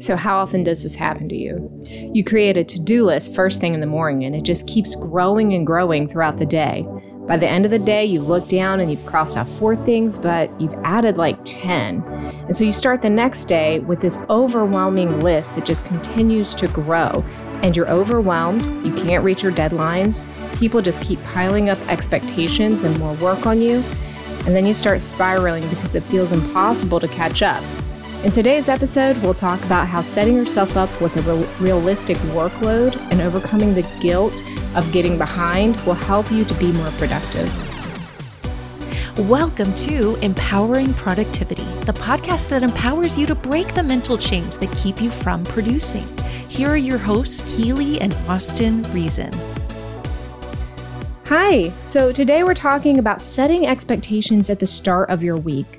So, how often does this happen to you? You create a to do list first thing in the morning and it just keeps growing and growing throughout the day. By the end of the day, you look down and you've crossed off four things, but you've added like 10. And so you start the next day with this overwhelming list that just continues to grow. And you're overwhelmed, you can't reach your deadlines, people just keep piling up expectations and more work on you. And then you start spiraling because it feels impossible to catch up. In today's episode, we'll talk about how setting yourself up with a re- realistic workload and overcoming the guilt of getting behind will help you to be more productive. Welcome to Empowering Productivity, the podcast that empowers you to break the mental chains that keep you from producing. Here are your hosts, Keely and Austin Reason. Hi, so today we're talking about setting expectations at the start of your week.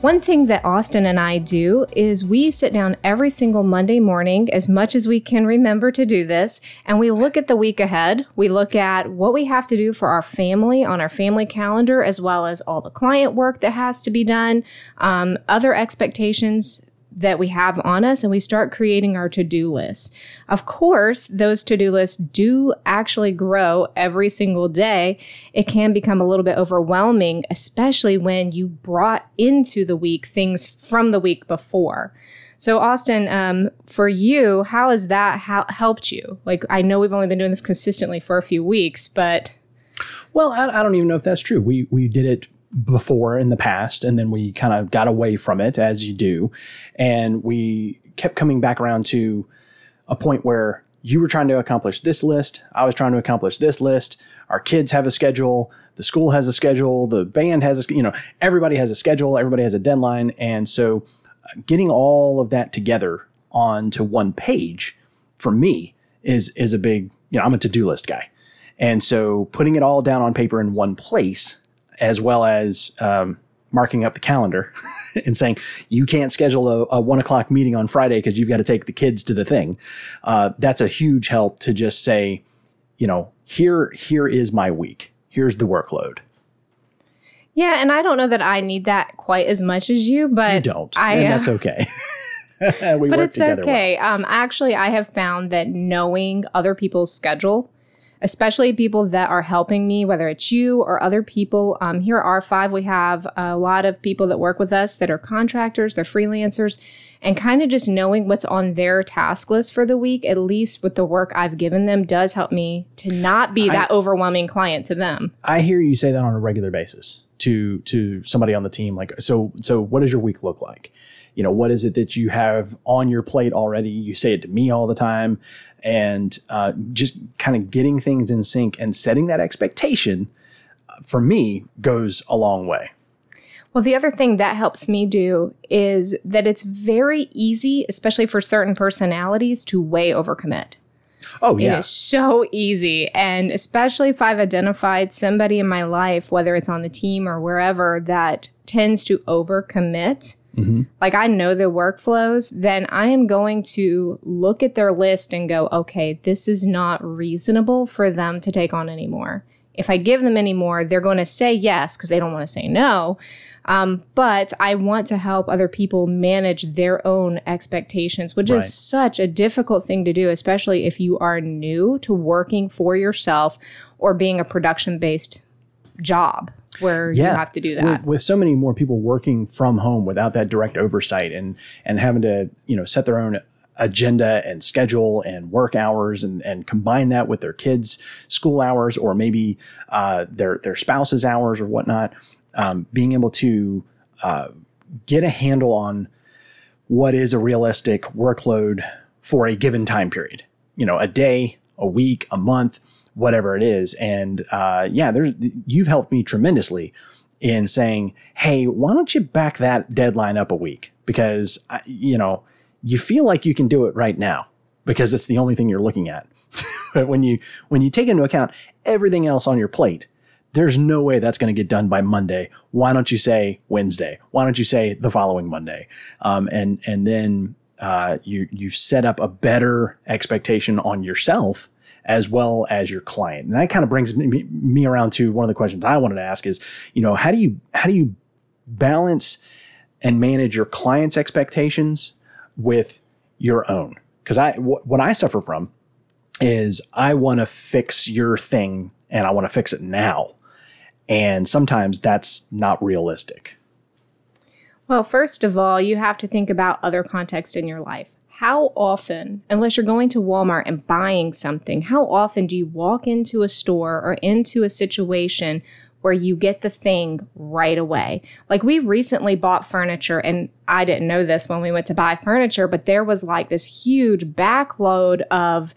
One thing that Austin and I do is we sit down every single Monday morning, as much as we can remember to do this, and we look at the week ahead. We look at what we have to do for our family on our family calendar, as well as all the client work that has to be done, um, other expectations that we have on us and we start creating our to-do lists. Of course, those to-do lists do actually grow every single day. It can become a little bit overwhelming, especially when you brought into the week things from the week before. So, Austin, um, for you, how has that ha- helped you? Like, I know we've only been doing this consistently for a few weeks, but well, I, I don't even know if that's true. We we did it before in the past, and then we kind of got away from it as you do, and we kept coming back around to a point where you were trying to accomplish this list, I was trying to accomplish this list. Our kids have a schedule, the school has a schedule, the band has a you know everybody has a schedule, everybody has a deadline, and so uh, getting all of that together onto one page for me is is a big you know I'm a to do list guy, and so putting it all down on paper in one place as well as um, marking up the calendar and saying you can't schedule a, a one o'clock meeting on Friday because you've got to take the kids to the thing. Uh, that's a huge help to just say, you know, here here is my week. Here's the workload. Yeah, and I don't know that I need that quite as much as you, but you don't, I, and that's okay. but it's okay. Well. Um, actually, I have found that knowing other people's schedule especially people that are helping me, whether it's you or other people. Um, here at R5, we have a lot of people that work with us that are contractors, they're freelancers, and kind of just knowing what's on their task list for the week, at least with the work I've given them, does help me to not be that I, overwhelming client to them. I hear you say that on a regular basis to to somebody on the team. Like, so so what does your week look like? You know, what is it that you have on your plate already? You say it to me all the time and uh, just kind of getting things in sync and setting that expectation uh, for me goes a long way. Well, the other thing that helps me do is that it's very easy, especially for certain personalities, to way overcommit. Oh, yeah. It is so easy. And especially if I've identified somebody in my life, whether it's on the team or wherever, that tends to overcommit mm-hmm. like I know their workflows, then I am going to look at their list and go, okay, this is not reasonable for them to take on anymore. If I give them any more, they're going to say yes because they don't want to say no. Um, but I want to help other people manage their own expectations, which right. is such a difficult thing to do, especially if you are new to working for yourself or being a production based job where yeah. you have to do that. With, with, so many more people working from home without that direct oversight and and having to, you know, set their own agenda and schedule and work hours and, and combine that with their kids' school hours or maybe uh, their their spouse's hours or whatnot, um, being able to uh, get a handle on what is a realistic workload for a given time period. You know, a day, a week, a month whatever it is. And uh, yeah, there's you've helped me tremendously in saying, hey, why don't you back that deadline up a week? Because you know you feel like you can do it right now because it's the only thing you're looking at. but when you when you take into account everything else on your plate, there's no way that's going to get done by Monday. Why don't you say Wednesday? Why don't you say the following Monday? Um, and and then uh, you you set up a better expectation on yourself as well as your client. And that kind of brings me, me around to one of the questions I wanted to ask is, you know, how do you how do you balance and manage your client's expectations with your own. Because I, what I suffer from is I want to fix your thing and I want to fix it now. And sometimes that's not realistic. Well, first of all, you have to think about other context in your life. How often, unless you're going to Walmart and buying something, how often do you walk into a store or into a situation where you get the thing right away? Like we recently bought furniture and I didn't know this when we went to buy furniture, but there was like this huge backload of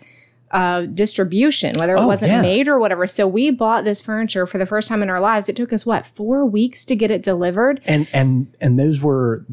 uh, distribution, whether it Oh, wasn't yeah. made or whatever. So we bought this furniture for the first time in our lives. It took us what four weeks to get it delivered. And and and those were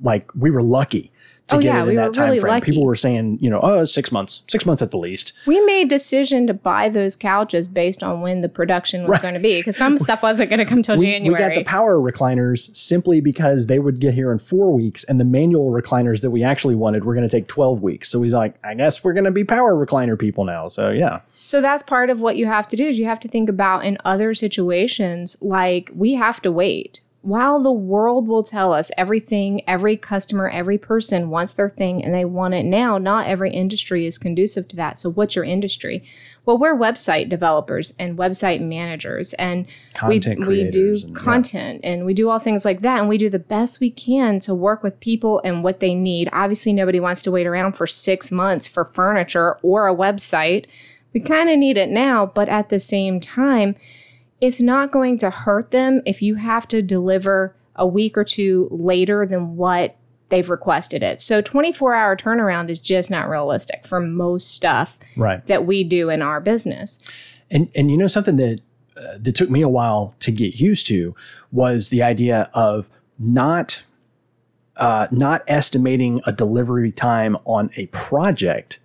like we were lucky to Oh, get yeah, it in we that were time really frame. lucky. People were saying, you know, oh, six months, six months at the least. We made decision to buy those couches based on when the production was going to be because some stuff wasn't going to come till We, January. we got the power recliners simply because they would get here in four weeks, and the manual recliners that we actually wanted were going to take twelve weeks. So he's like, I guess we're going to be power recliner people now. So yeah, So that's part of what you have to do is you have to think about in other situations like we have to wait. While the world will tell us everything, every customer, every person wants their thing and they want it now, not every industry is conducive to that. So what's your industry? Well, we're website developers and website managers and Content we, we do and- yeah. content and we do all things like that and we do the best we can to work with people and what they need. Obviously, nobody wants to wait around for 6 months for furniture or a website we kind of need it now, but at the same time, it's not going to hurt them if you have to deliver a week or two later than what they've requested it. So 24 hour turnaround is just not realistic for most stuff right. that we do in our business. And and you know something that uh, that took me a while to get used to was the idea of not uh, not estimating a delivery time on a project,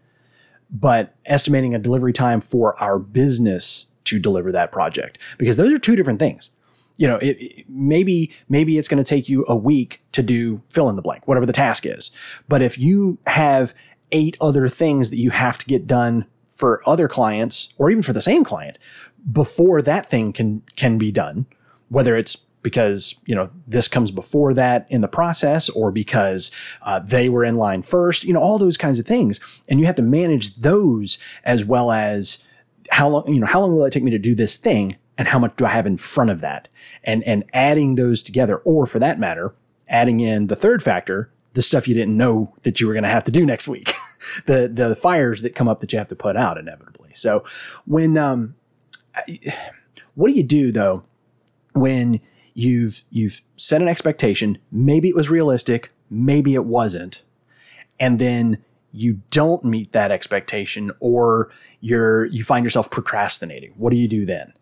but estimating a delivery time for our business to deliver that project because those are two different things. You know, it, it- maybe maybe it's going to take you a week to do fill in the blank, whatever the task is. But if you have eight other things that you have to get done for other clients or even for the same client before that thing can can be done, whether it's because you know this comes before that in the process or because uh, they were in line first you know all those kinds of things and you have to manage those as well as how long you know how long will it take me to do this thing? And how much do i have in front of that? And and adding those together or for that matter adding in the third factor the stuff you didn't know that you were going to have to do next week. The the fires that come up that you have to put out inevitably. So when um what do you do though when you've you've set an expectation? Maybe it was realistic maybe it wasn't. And then you don't meet that expectation or you're you find yourself procrastinating what do you do then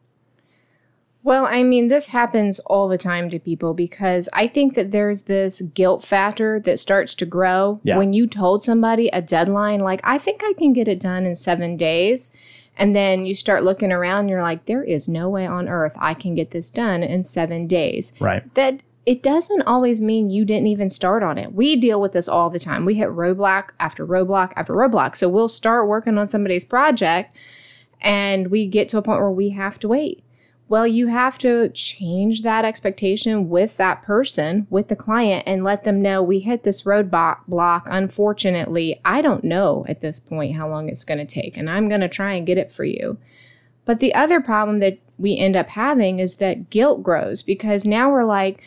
Well, I mean, this happens all the time to people because I think that there's this guilt factor that starts to grow Yeah. when you told somebody a deadline, like, I think I can get it done in seven days. And then you start looking around, you're like, there is no way on earth I can get this done in seven days. right That it doesn't always mean you didn't even start on it. We deal with this all the time. We hit roadblock after roadblock after roadblock. So we'll start working on somebody's project and we get to a point where we have to wait. Well, you have to change that expectation with that person, with the client, and let them know we hit this roadblock. Unfortunately, I don't know at this point how long it's going to take, and I'm going to try and get it for you. But the other problem that we end up having is that guilt grows because now we're like,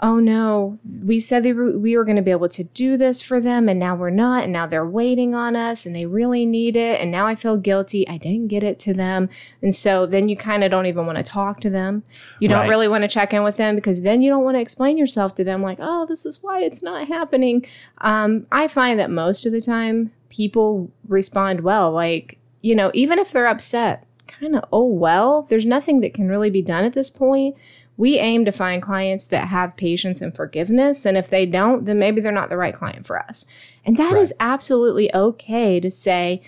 oh no, we said they were, we were going to be able to do this for them and now we're not. And now they're waiting on us and they really need it. And now I feel guilty. I didn't get it to them. And so then you kind of don't even want to talk to them. You don't Right. really want to check in with them because then you don't want to explain yourself to them like, oh, this is why it's not happening. Um, I find that most of the time people respond well. Like, you know, even if they're upset, kind of, oh, well, there's nothing that can really be done at this point. We aim to find clients that have patience and forgiveness. And if they don't, then maybe they're not the right client for us. And that is absolutely okay to say,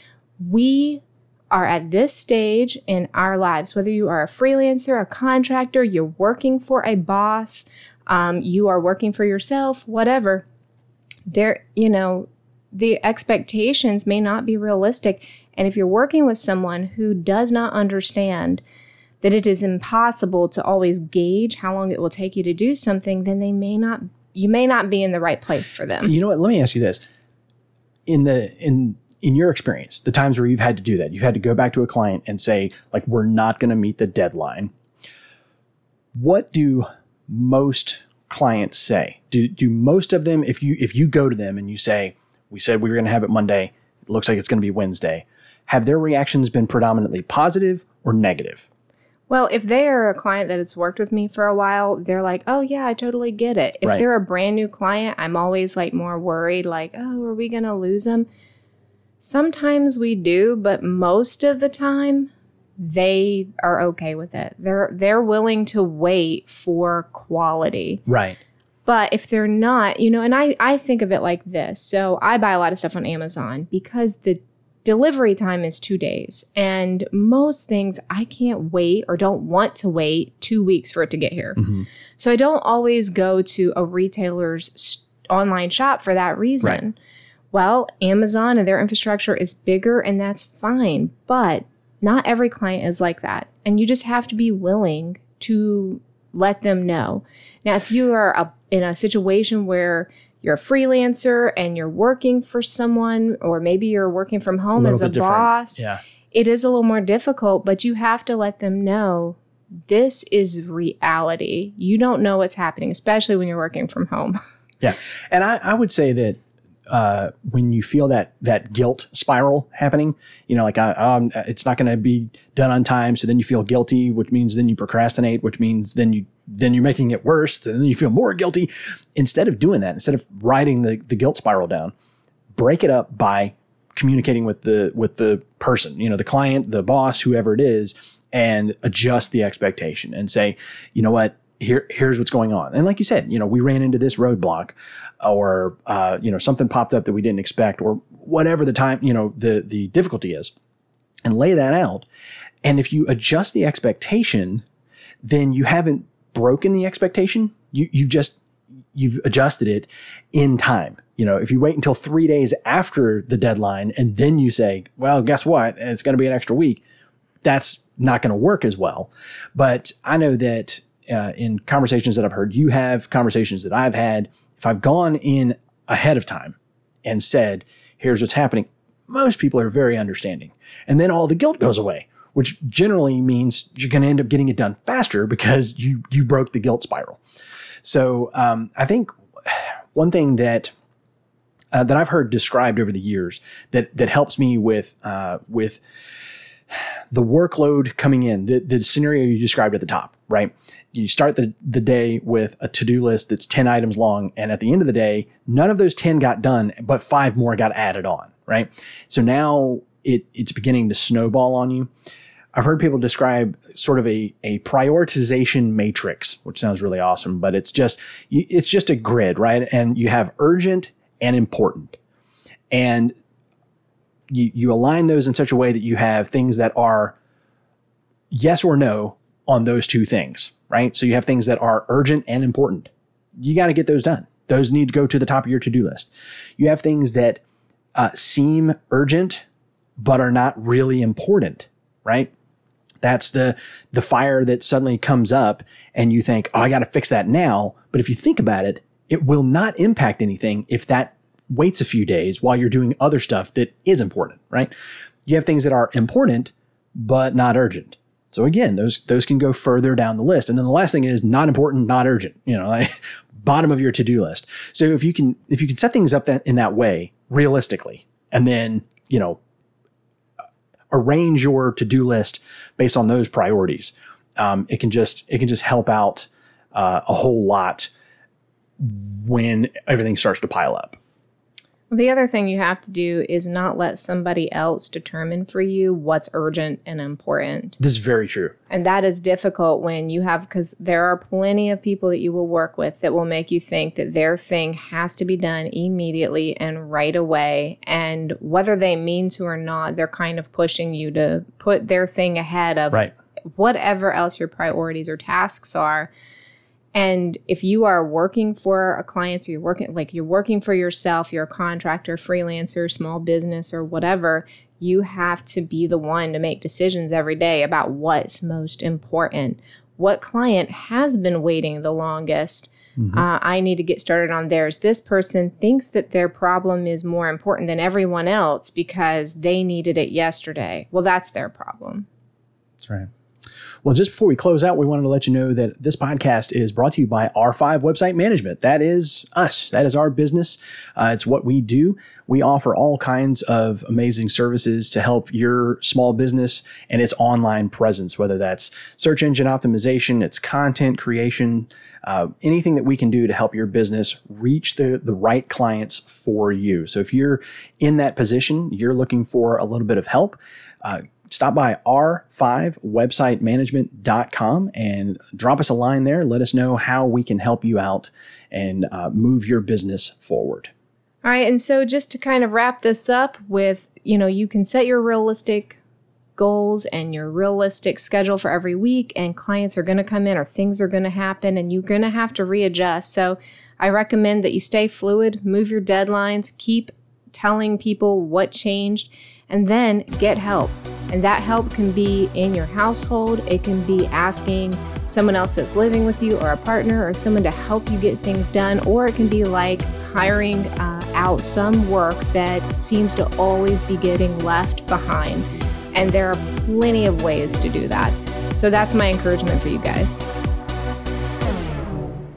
we are at this stage in our lives, whether you are a freelancer, a contractor, you're working for a boss, um, you are working for yourself, whatever, there, you know, the expectations may not be realistic. And if you're working with someone who does not understand that it is impossible to always gauge how long it will take you to do something, then they may not, you may not be in the right place for them. you know what let me ask you this in the in in your experience, the times where you've had to do that, you've had to go back to a client and say, like, we're not going to meet the deadline. What do most clients say? Do do most of them, if you if you go to them and you say, we said we were going to have it Monday, it looks like it's going to be Wednesday, have their reactions been predominantly positive or negative? Well, if they are a client that has worked with me for a while, they're like, oh, yeah, I totally get it. If Right. they're a brand new client, I'm always like more worried, like, oh, are we going to lose them? Sometimes we do, but most of the time, they are okay with it. They're they're willing to wait for quality. Right. But if they're not, you know, and I, I think of it like this. So I buy a lot of stuff on Amazon because the delivery time is two days. And most things I can't wait or don't want to wait two weeks for it to get here. Mm-hmm. So I don't always go to a retailer's online shop for that reason. Right. Well, Amazon and their infrastructure is bigger and that's fine. But not every client is like that. And you just have to be willing to let them know. Now, if you are a, in a situation where you're a freelancer and you're working for someone, or maybe you're working from home little as a different. boss, Yeah. it is a little more difficult, but you have to let them know this is reality. You don't know what's happening, especially when you're working from home. Yeah, and I, I would say that uh, when you feel that that guilt spiral happening, you know, like I, um, it's not going to be done on time, so then you feel guilty, which means then you procrastinate, which means then you then you're making it worse, and then you feel more guilty. Instead of doing that, instead of riding the the guilt spiral down, break it up by communicating with the with the person, you know, the client, the boss, whoever it is, and adjust the expectation and say, you know what, here here's what's going on. And like you said, you know, we ran into this roadblock, or uh, you know, something popped up that we didn't expect, or whatever the time, you know, the the difficulty is, and lay that out. And if you adjust the expectation, then you haven't broken the expectation. You you just you've adjusted it in time. You know, if you wait until three days after the deadline and then you say, well, guess what? It's going to be an extra week. That's not going to work as well. But I know that uh, in conversations that I've heard you have, conversations that I've had, if I've gone in ahead of time and said, here's what's happening, most people are very understanding. And then all the guilt goes away, which generally means you're going to end up getting it done faster because you, you broke the guilt spiral. So um, I think one thing that uh, that I've heard described over the years that that helps me with uh, with the workload coming in, the, the scenario you described at the top, right? You start the, the day with a to do list that's 10 items long. And at the end of the day, none of those 10 got done, but five more got added on, right? So now it, it's beginning to snowball on you. I've heard people describe sort of a, a prioritization matrix, which sounds really awesome, but it's just, it's just a grid, right? And you have urgent and important. And you, you align those in such a way that you have things that are yes or no on those two things, right? So you have things that are urgent and important. You got to get those done. Those need to go to the top of your to do list. You have things that uh, seem urgent, but are not really important, right? That's the the fire that suddenly comes up, and you think, "Oh, I got to fix that now." But if you think about it, it will not impact anything if that waits a few days while you're doing other stuff that is important, right? You have things that are important but not urgent. So again, those those can go further down the list. And then the last thing is not important, not urgent. You know, like bottom of your to-do list. So if you can if you can set things up that, in that way realistically, and then you know arrange your to-do list based on those priorities, um, it can just it can just help out uh, a whole lot when everything starts to pile up. The other thing you have to do is not let somebody else determine for you what's urgent and important. This is very true. And that is difficult when you have, because there are plenty of people that you will work with that will make you think that their thing has to be done immediately and right away. And whether they mean to or not, they're kind of pushing you to put their thing ahead of Right. whatever else your priorities or tasks are. And if you are working for a client, so you're working like you're working for yourself, you're a contractor, freelancer, small business, or whatever, you have to be the one to make decisions every day about what's most important. What client has been waiting the longest? Mm-hmm. Uh, I need to get started on theirs. This person thinks that their problem is more important than everyone else because they needed it yesterday. Well, that's their problem. That's right. Well, just before we close out, we wanted to let you know that this podcast is brought to you by R5 Website Management. That is us. That is our business. Uh, it's what we do. We offer all kinds of amazing services to help your small business and its online presence, whether that's search engine optimization, it's content creation, uh, anything that we can do to help your business reach the, the right clients for you. So if you're in that position, you're looking for a little bit of help, uh, stop by r5websitemanagement.com and drop us a line there. Let us know how we can help you out and uh, move your business forward. All right. And so just to kind of wrap this up with, you know, you can set your realistic goals and your realistic schedule for every week, and clients are going to come in or things are going to happen, and you're going to have to readjust. So I recommend that you stay fluid, move your deadlines, keep telling people what changed, and then get help. And that help can be in your household, it can be asking someone else that's living with you or a partner or someone to help you get things done, or it can be like hiring uh, out some work that seems to always be getting left behind. And there are plenty of ways to do that. So that's my encouragement for you guys.